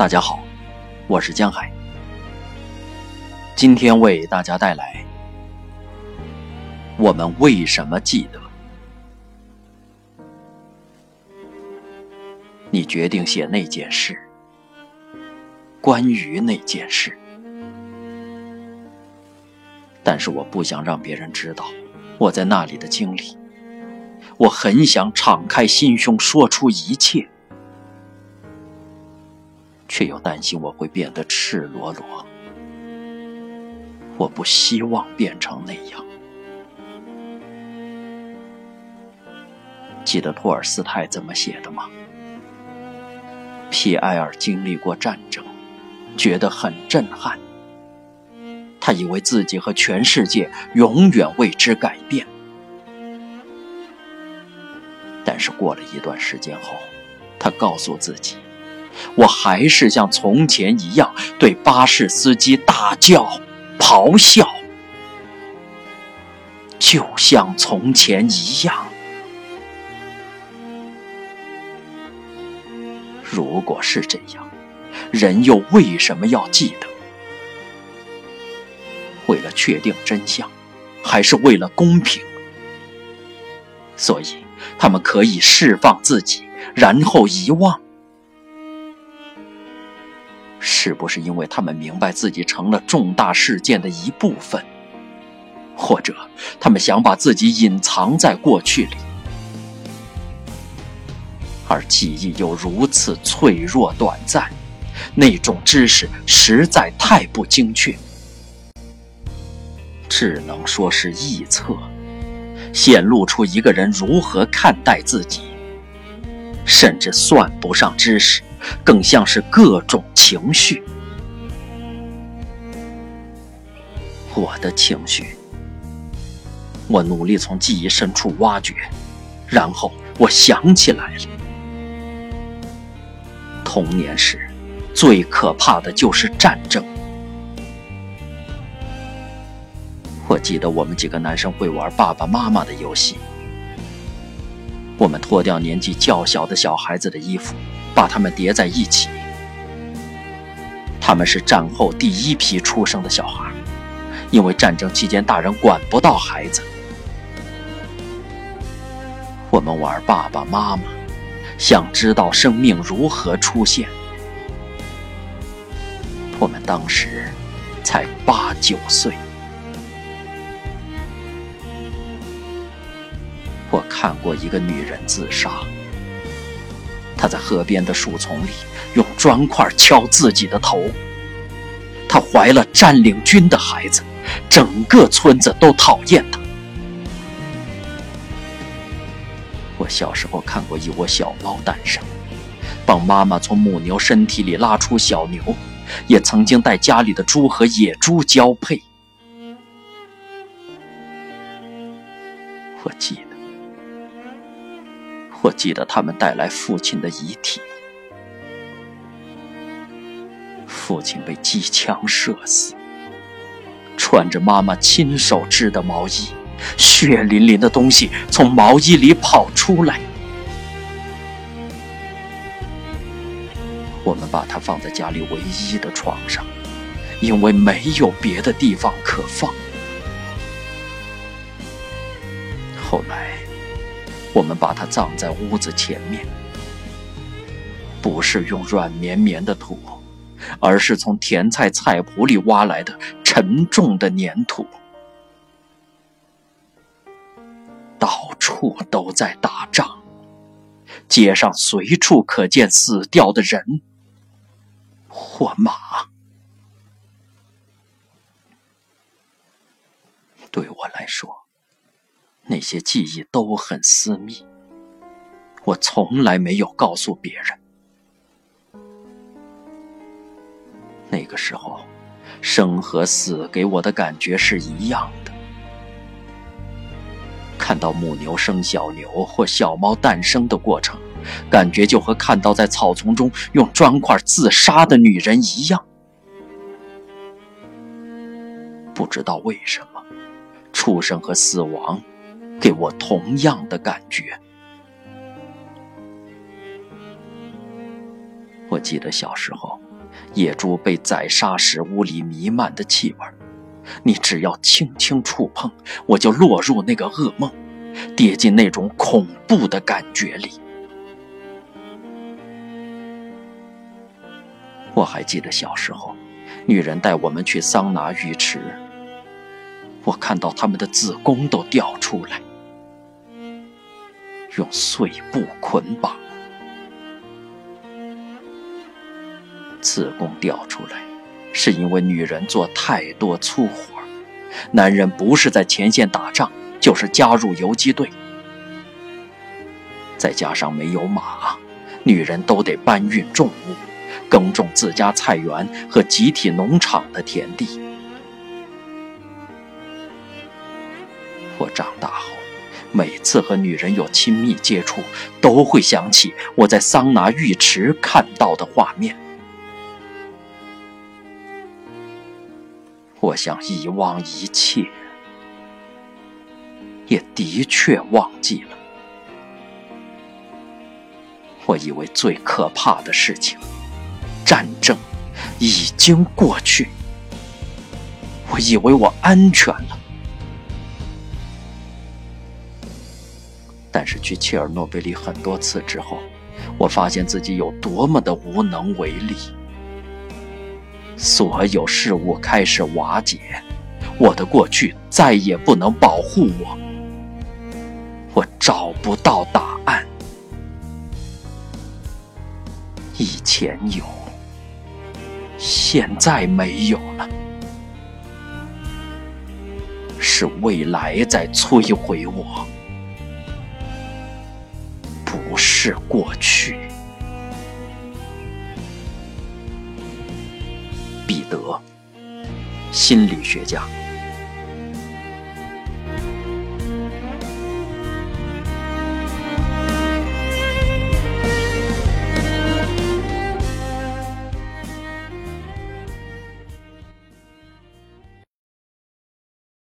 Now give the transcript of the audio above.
大家好，我是江海。今天为大家带来：我们为什么记得？你决定写那件事，关于那件事，但是我不想让别人知道我在那里的经历。我很想敞开心胸说出一切。却又担心我会变得赤裸裸，我不希望变成那样。记得托尔斯泰怎么写的吗？皮埃尔经历过战争，觉得很震撼。他以为自己和全世界永远为之改变，但是过了一段时间后，他告诉自己。我还是像从前一样对巴士司机大叫、咆哮，就像从前一样。如果是这样，人又为什么要记得？为了确定真相，还是为了公平？所以，他们可以释放自己，然后遗忘。是不是因为他们明白自己成了重大事件的一部分，或者他们想把自己隐藏在过去里？而记忆又如此脆弱短暂，那种知识实在太不精确，只能说是臆测，显露出一个人如何看待自己，甚至算不上知识。更像是各种情绪，我的情绪，我努力从记忆深处挖掘，然后我想起来了。童年时，最可怕的就是战争。我记得我们几个男生会玩爸爸妈妈的游戏，我们脱掉年纪较小的小孩子的衣服。把他们叠在一起。他们是战后第一批出生的小孩，因为战争期间大人管不到孩子。我们玩爸爸妈妈，想知道生命如何出现。我们当时才八九岁。我看过一个女人自杀。他在河边的树丛里用砖块敲自己的头。他怀了占领军的孩子，整个村子都讨厌他。我小时候看过一窝小猫诞生，帮妈妈从母牛身体里拉出小牛，也曾经带家里的猪和野猪交配。我记得。我记得他们带来父亲的遗体，父亲被机枪射死，穿着妈妈亲手织的毛衣，血淋淋的东西从毛衣里跑出来。我们把它放在家里唯一的床上，因为没有别的地方可放。我们把它葬在屋子前面，不是用软绵绵的土，而是从甜菜菜圃里挖来的沉重的粘土。到处都在打仗，街上随处可见死掉的人或马。对我来说。那些记忆都很私密，我从来没有告诉别人。那个时候，生和死给我的感觉是一样的。看到母牛生小牛或小猫诞生的过程，感觉就和看到在草丛中用砖块自杀的女人一样。不知道为什么，出生和死亡。给我同样的感觉。我记得小时候，野猪被宰杀时屋里弥漫的气味，你只要轻轻触碰，我就落入那个噩梦，跌进那种恐怖的感觉里。我还记得小时候，女人带我们去桑拿浴池，我看到她们的子宫都掉出来，用碎布捆绑。子宫掉出来，是因为女人做太多粗活，男人不是在前线打仗，就是加入游击队。再加上没有马，女人都得搬运重物，耕种自家菜园和集体农场的田地。我长大后，每次和女人有亲密接触，都会想起我在桑拿浴池看到的画面。我想遗忘一切，也的确忘记了。我以为最可怕的事情——战争已经过去，我以为我安全了。但是去切尔诺贝利很多次之后，我发现自己有多么的无能为力。所有事物开始瓦解，我的过去再也不能保护我。我找不到答案。以前有，现在没有了。是未来在摧毁我，是过去。彼得，心理学家。